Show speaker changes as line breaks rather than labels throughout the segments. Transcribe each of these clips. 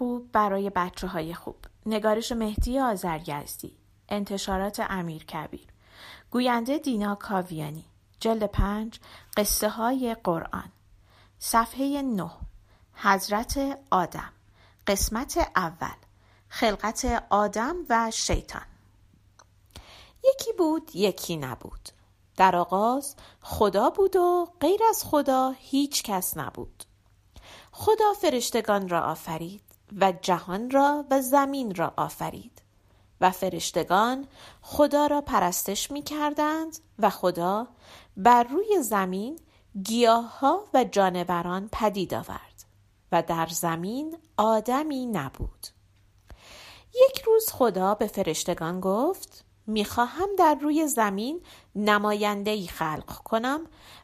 خوب برای بچه های خوب. نگارش مهدی آزرگزدی انتشارات امیر کبیر. گوینده دینا کاویانی. جلد پنج قصه های قرآن. صفحه نه حضرت آدم. قسمت اول خلقت آدم و شیطان. یکی بود یکی نبود. در آغاز خدا بود و غیر از خدا هیچ کس نبود. خدا فرشتگان را آفرید. و جهان را و زمین را آفرید. و فرشتگان خدا را پرستش می کردند و خدا بر روی زمین گیاهها و جانوران پدید آورد و در زمین آدمی نبود. یک روز خدا به فرشتگان گفت می‌خواهم در روی زمین نماینده ای خلق کنم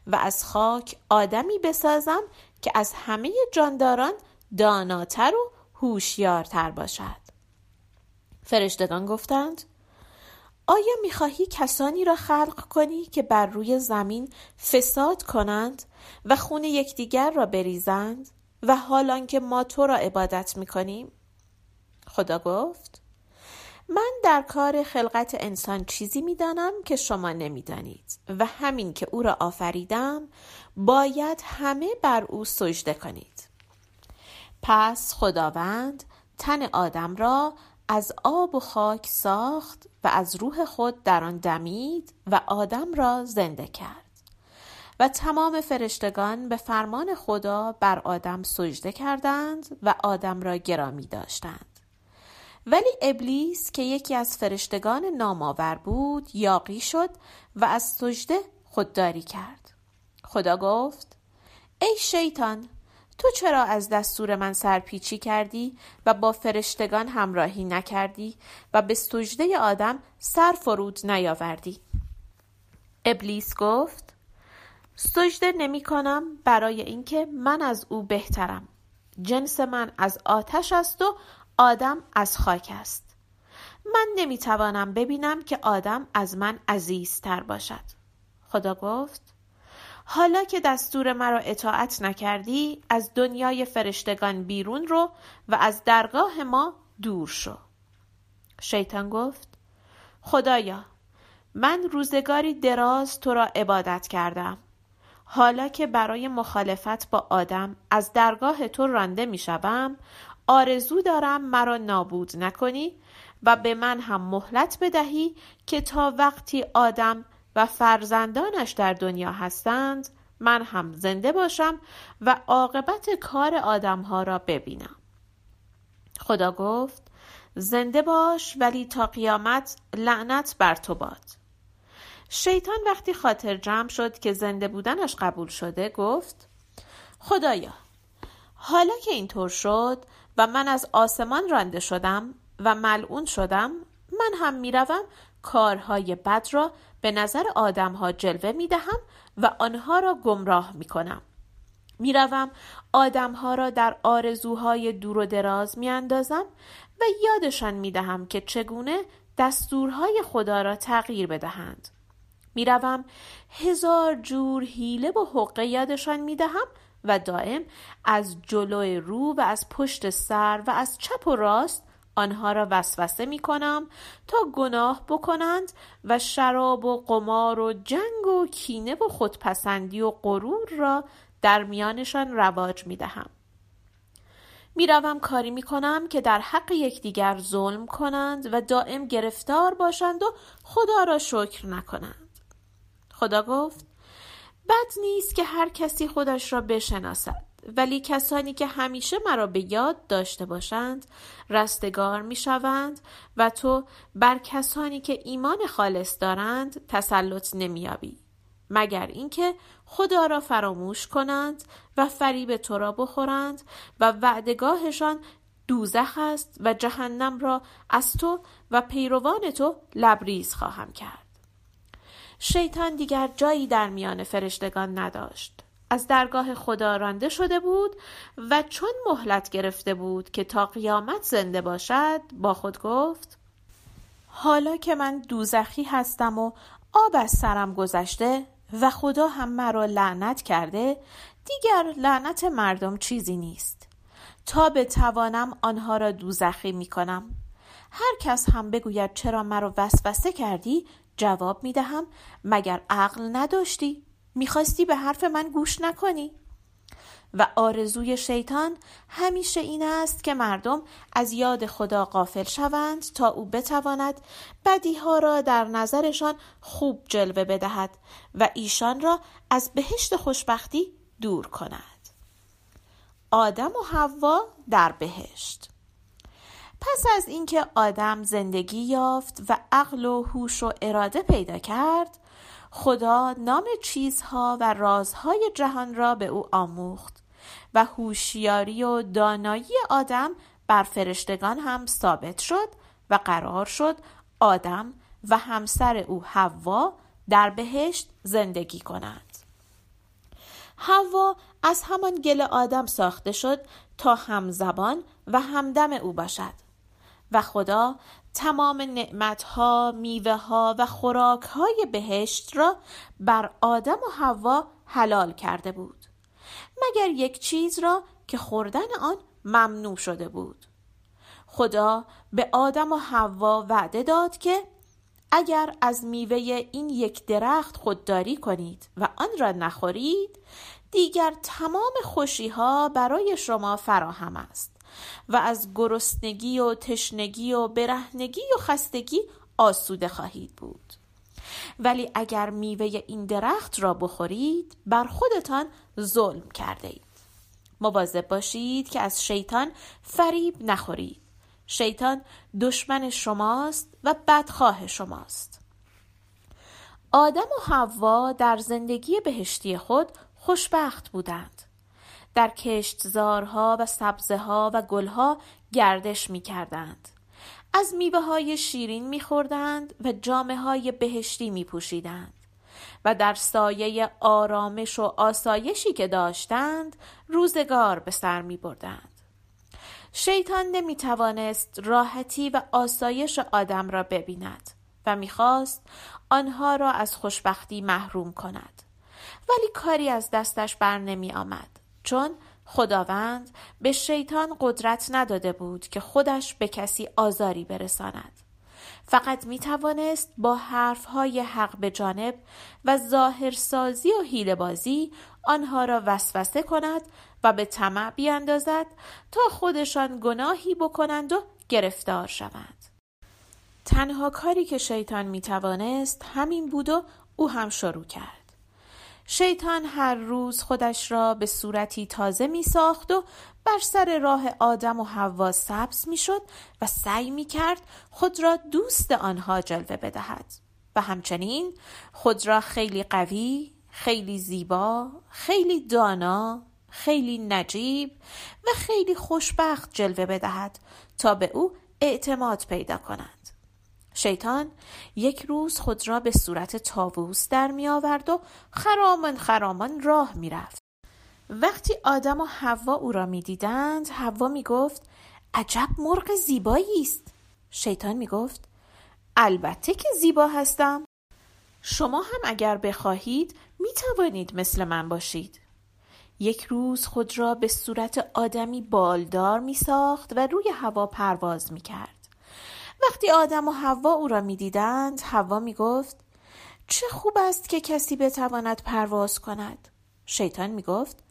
و از خاک آدمی بسازم که از همه جانداران داناتر و هوشیارتر باشد. فرشتگان گفتند آیا می‌خواهی کسانی را خلق کنی که بر روی زمین فساد کنند و خون یکدیگر را بریزند و حالان که ما تو را عبادت می‌کنیم؟ خدا گفت من در کار خلقت انسان چیزی می‌دانم که شما نمی‌دانید و همین که او را آفریدم باید همه بر او سجده کنید. پس خداوند تن آدم را از آب و خاک ساخت و از روح خود در آن دمید و آدم را زنده کرد. و تمام فرشتگان به فرمان خدا بر آدم سجده کردند و آدم را گرامی داشتند. ولی ابلیس که یکی از فرشتگان نامآور بود یاقی شد و از سجده خودداری کرد. خدا گفت ای شیطان تو چرا از دستور من سرپیچی کردی و با فرشتگان همراهی نکردی و به سجده آدم سر فرود نیاوردی؟ ابلیس گفت سجده نمی کنم برای اینکه من از او بهترم. جنس من از آتش است و آدم از خاک است. من نمی‌توانم ببینم که آدم از من عزیزتر باشد. خدا گفت حالا که دستور مرا اطاعت نکردی از دنیای فرشتگان بیرون رو و از درگاه ما دور شو. شیطان گفت خدایا من روزگاری دراز تو را عبادت کردم. حالا که برای مخالفت با آدم از درگاه تو رانده می شوم آرزو دارم مرا نابود نکنی و به من هم مهلت بدهی که تا وقتی آدم و فرزندانش در دنیا هستند من هم زنده باشم و عاقبت کار آدمها را ببینم. خدا گفت زنده باش ولی تا قیامت لعنت بر تو باد. شیطان وقتی خاطر جمع شد که زنده بودنش قبول شده گفت خدایا حالا که اینطور شد و من از آسمان رانده شدم و ملعون شدم من هم می‌روم کارهای بد را به نظر آدمها جلوه می دهم و آنها را گمراه می کنم. می روم آدمها را در آرزوهای دور و دراز می اندازم و یادشان می دهم که چگونه دستورهای خدا را تغییر بدهند. می روم هزار جور حیله و حقه یادشان می دهم و دائم از جلو رو و از پشت سر و از چپ و راست آنها را وسوسه می کنم تا گناه بکنند و شراب و قمار و جنگ و کینه و خودپسندی و غرور را در میانشان رواج می دهم. می روم کاری می کنم که در حق یکدیگر ظلم کنند و دائم گرفتار باشند و خدا را شکر نکنند. خدا گفت بد نیست که هر کسی خودش را بشناسد ولی کسانی که همیشه مرا به یاد داشته باشند رستگار می شوند و تو بر کسانی که ایمان خالص دارند تسلط نمیابی مگر اینکه خدا را فراموش کنند و فریب تو را بخورند و وعدگاهشان دوزخ است و جهنم را از تو و پیروان تو لبریز خواهم کرد. شیطان دیگر جایی در میان فرشتگان نداشت. از درگاه خدا رانده شده بود و چون مهلت گرفته بود که تا قیامت زنده باشد با خود گفت حالا که من دوزخی هستم و آب از سرم گذشته و خدا هم مرا لعنت کرده دیگر لعنت مردم چیزی نیست. تا بتوانم آنها را دوزخی می کنم هر کس هم بگوید چرا مرا وسوسه کردی جواب می دهم مگر عقل نداشتی؟ می‌خواستی به حرف من گوش نکنی؟ و آرزوی شیطان همیشه این است که مردم از یاد خدا غافل شوند تا او بتواند بدیها را در نظرشان خوب جلوه بدهد و ایشان را از بهشت خوشبختی دور کند. آدم و حوا در بهشت. پس از اینکه آدم زندگی یافت و عقل و هوش و اراده پیدا کرد خدا نام چیزها و رازهای جهان را به او آموخت و هوشیاری و دانایی آدم بر فرشتگان هم ثابت شد و قرار شد آدم و همسر او حوا در بهشت زندگی کنند. حوا از همان گل آدم ساخته شد تا همزبان و همدم او باشد و خدا تمام نعمتها، میوه ها و خوراک های بهشت را بر آدم و حوا حلال کرده بود مگر یک چیز را که خوردن آن ممنوع شده بود. خدا به آدم و حوا وعده داد که اگر از میوه این یک درخت خودداری کنید و آن را نخورید دیگر تمام خوشی ها برای شما فراهم است. و از گرسنگی و تشنگی و برهنگی و خستگی آسوده خواهید بود. ولی اگر میوه این درخت را بخورید بر خودتان ظلم کرده اید. مواظب باشید که از شیطان فریب نخورید. شیطان دشمن شماست و بدخواه شماست. آدم و حوا در زندگی بهشتی خود خوشبخت بودند. در کشتزارها و سبزه ها و گلها گردش می کردند. از میوه های شیرین می خوردند و جامعه های بهشتی می پوشیدند. و در سایه آرامش و آسایشی که داشتند روزگار به سر می بردند. شیطان نمی توانست راحتی و آسایش آدم را ببیند و می‌خواست آنها را از خوشبختی محروم کند ولی کاری از دستش بر نمی آمد چون خداوند به شیطان قدرت نداده بود که خودش به کسی آزاری برساند. فقط می توانست با حرفهای حق به جانب و ظاهرسازی و حیله بازی آنها را وسوسه کند و به طمع بیاندازد تا خودشان گناهی بکنند و گرفتار شوند. تنها کاری که شیطان می توانست همین بود و او هم شروع کرد. شیطان هر روز خودش را به صورتی تازه می ساخت و بر سر راه آدم و حوا سبز می شد و سعی می کرد خود را دوست آنها جلوه بدهد و همچنین خود را خیلی قوی، خیلی زیبا، خیلی دانا، خیلی نجیب و خیلی خوشبخت جلوه بدهد تا به او اعتماد پیدا کند. شیطان یک روز خود را به صورت تاووس در می آورد و خرامان خرامان راه می رفت. وقتی آدم و حوا او را می دیدند حوا می گفت عجب مرغ زیبایی است. شیطان می گفت البته که زیبا هستم. شما هم اگر بخواهید می توانید مثل من باشید. یک روز خود را به صورت آدمی بالدار می ساخت و روی هوا پرواز می کرد. وقتی آدم و حوا او را می‌دیدند حوا می‌گفت چه خوب است که کسی بتواند پرواز کند. شیطان می‌گفت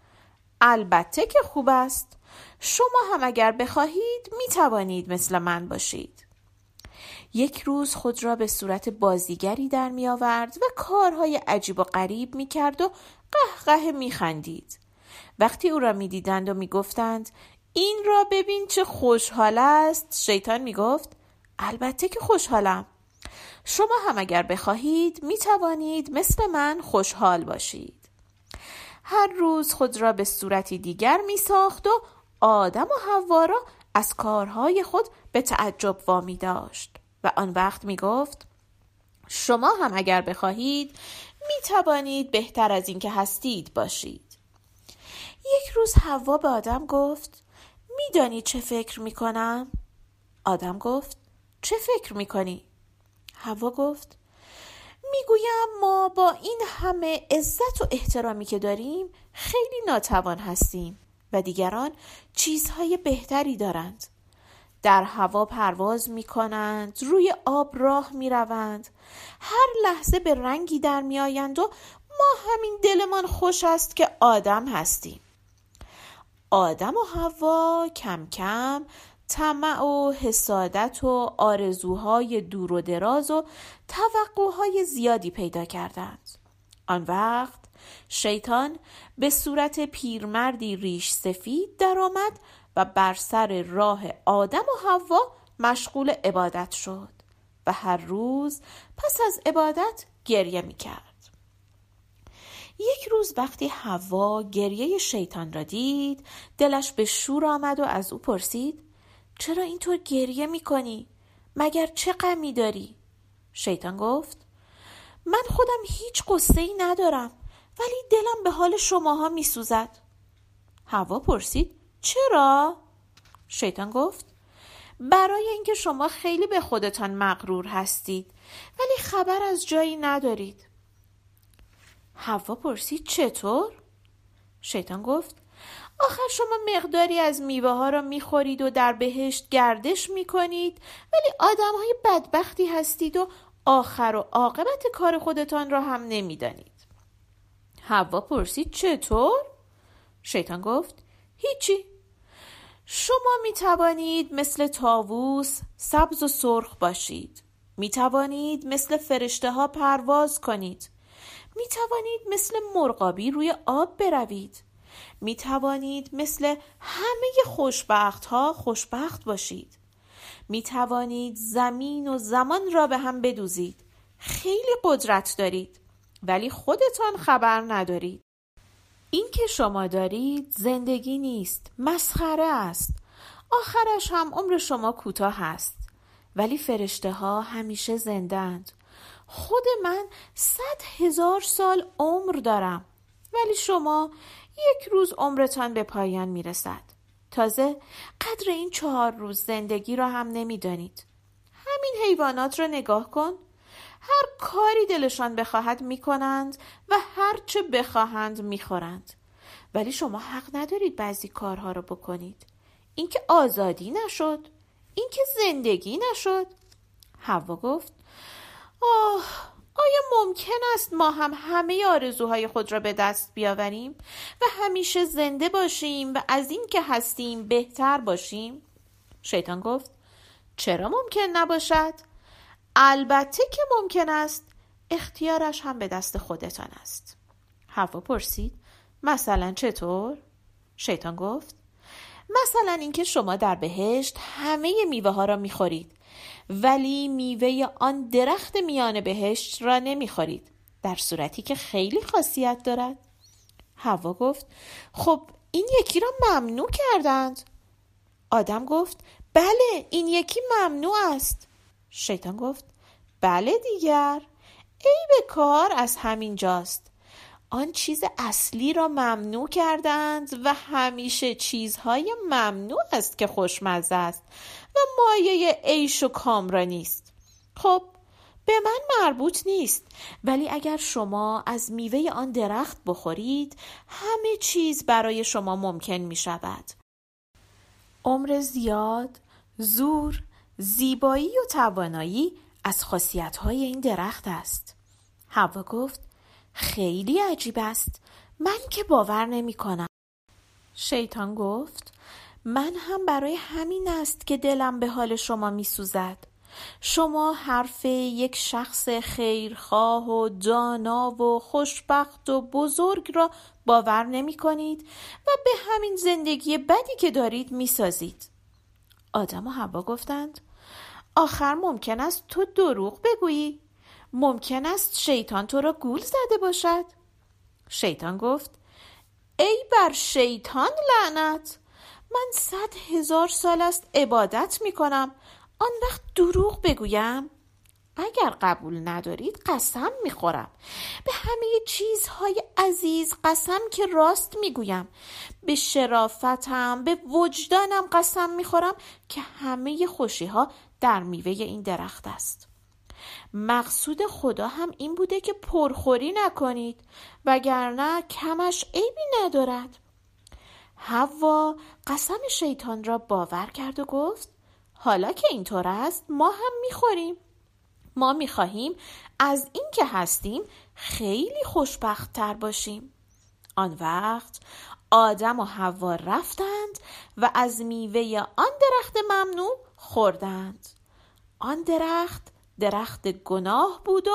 البته که خوب است. شما هم اگر بخواهید می توانید مثل من باشید. یک روز خود را به صورت بازیگری در می آورد و کارهای عجیب و غریب می کرد و قهقه می خندید. وقتی او را می دیدند و می گفتند این را ببین چه خوشحال است شیطان می گفت البته که خوشحالم. شما هم اگر بخواهید می توانید مثل من خوشحال باشید. هر روز خود را به صورتی دیگر می ساخت و آدم و حوا را از کارهای خود به تعجب وامی داشت. و آن وقت می گفت شما هم اگر بخواهید می توانید بهتر از اینکه هستید باشید. یک روز حوا به آدم گفت میدانی چه فکر می کنم؟ آدم گفت چه فکر می‌کنی؟ هوا گفت می‌گویم ما با این همه عزت و احترامی که داریم خیلی ناتوان هستیم و دیگران چیزهای بهتری دارند. در هوا پرواز می کنند روی آب راه می روند هر لحظه به رنگی در می آیند و ما همین دلمان خوش است که آدم هستیم. آدم و هوا کم کم طمع و حسادت و آرزوهای دور و دراز و توقعهای زیادی پیدا کردند آن وقت شیطان به صورت پیرمردی ریش سفید درآمد و بر سر راه آدم و حوا مشغول عبادت شد و هر روز پس از عبادت گریه می کرد. یک روز وقتی حوا گریه شیطان را دید دلش به شور آمد و از او پرسید چرا اینطور گریه می کنی؟ مگر چه غمی داری؟ شیطان گفت من خودم هیچ قصه ای ندارم ولی دلم به حال شماها می سوزد. هوا پرسید چرا؟ شیطان گفت برای اینکه شما خیلی به خودتان مغرور هستید ولی خبر از جایی ندارید هوا پرسید چطور؟ شیطان گفت آخر شما مقداری از میوه ها را می‌خورید و در بهشت گردش می‌کنید ولی آدم های بدبختی هستید و آخر و عاقبت کار خودتان را هم نمی‌دانید. هوا پرسید چطور؟ شیطان گفت هیچی. شما می توانید مثل تاووس سبز و سرخ باشید. می توانید مثل فرشته ها پرواز کنید. می توانید مثل مرغابی روی آب بروید. می توانید مثل همه خوشبخت ها خوشبخت باشید. می توانید زمین و زمان را به هم بدوزید. خیلی قدرت دارید ولی خودتان خبر ندارید. این که شما دارید زندگی نیست مسخره است. آخرش هم عمر شما کوتاه است. ولی فرشته ها همیشه زندند خود من صد هزار سال عمر دارم ولی شما یک روز عمرتان به پایان می رسد تازه قدر این چهار روز زندگی را هم نمی‌دانید. همین حیوانات را نگاه کن. هر کاری دلشان بخواهد می‌کنند و هر چه بخواهند می‌خورند. ولی شما حق ندارید بعضی کارها رو بکنید. اینکه آزادی نشد اینکه زندگی نشد. هوا گفت آه آیا ممکن است ما هم همه آرزوهای خود را به دست بیاوریم و همیشه زنده باشیم و از این که هستیم بهتر باشیم؟ شیطان گفت چرا ممکن نباشد؟ البته که ممکن است اختیارش هم به دست خودتان است هوا پرسید مثلا چطور؟ شیطان گفت مثلا اینکه شما در بهشت همه میوه ها را می‌خورید ولی میوه آن درخت میان بهشت را نمی‌خورید. در صورتی که خیلی خاصیت دارد. هوا گفت خب این یکی را ممنوع کردند. آدم گفت بله این یکی ممنوع است. شیطان گفت بله دیگر. به کار از همین جاست آن چیز اصلی را ممنوع کردند و همیشه چیزهای ممنوع است که خوشمزه است و مایه عیش و کام نیست. خب به من مربوط نیست ولی اگر شما از میوه آن درخت بخورید همه چیز برای شما ممکن می شود. عمر زیاد زور زیبایی و توانایی از خاصیت‌های این درخت است. هوا گفت خیلی عجیب است. من که باور نمی کنم. شیطان گفت من هم برای همین است که دلم به حال شما می سوزد. شما حرف یک شخص خیرخواه و دانا و خوشبخت و بزرگ را باور نمی کنید و به همین زندگی بدی که دارید می سازید. آدم و هوا گفتند آخر ممکن است تو دروغ بگویی. ممکن است شیطان تو را گول زده باشد. شیطان گفت ای بر شیطان لعنت! من صد هزار سال است عبادت می کنم. آن وقت دروغ بگویم. اگر قبول ندارید قسم می‌خورم به همه چیزهای عزیز قسم که راست می‌گویم به شرافتم به وجدانم قسم می‌خورم که همه خوشی ها در میوه این درخت است. مقصود خدا هم این بوده که پرخوری نکنید وگرنه کمش عیبی ندارد. حوا قسم شیطان را باور کرد و گفت حالا که اینطور است ما هم می‌خوریم. ما می‌خواهیم از اینکه هستیم خیلی خوشبخت تر باشیم. آن وقت آدم و حوا رفتند و از میوه آن درخت ممنوع خوردند. آن درخت درخت گناه بود و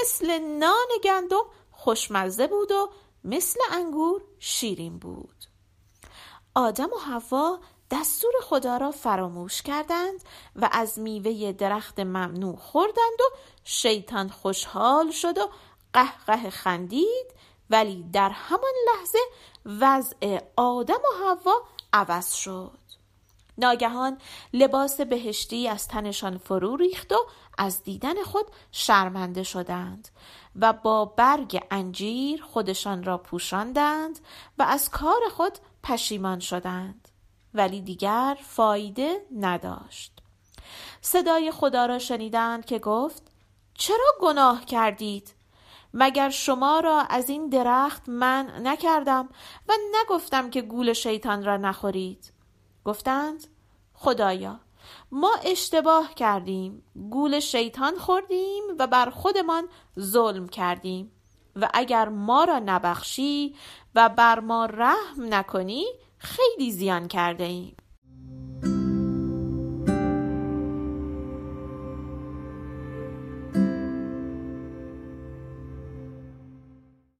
مثل نان گندم خوشمزه بود و مثل انگور شیرین بود. آدم و حوا دستور خدا را فراموش کردند و از میوه درخت ممنوع خوردند و شیطان خوشحال شد و قهقه خندید ولی در همان لحظه وضع آدم و حوا عوض شد. ناگهان لباس بهشتی از تنشان فرو ریخت و از دیدن خود شرمنده شدند و با برگ انجیر خودشان را پوشاندند و از کار خود پشیمان شدند. ولی دیگر فایده نداشت. صدای خدا را شنیدند که گفت چرا گناه کردید؟ مگر شما را از این درخت من نکردم و نگفتم که گول شیطان را نخورید؟ گفتند خدایا ما اشتباه کردیم گول شیطان خوردیم و بر خودمان ظلم کردیم و اگر ما را نبخشی و بر ما رحم نکنی خیلی زیان کرده ایم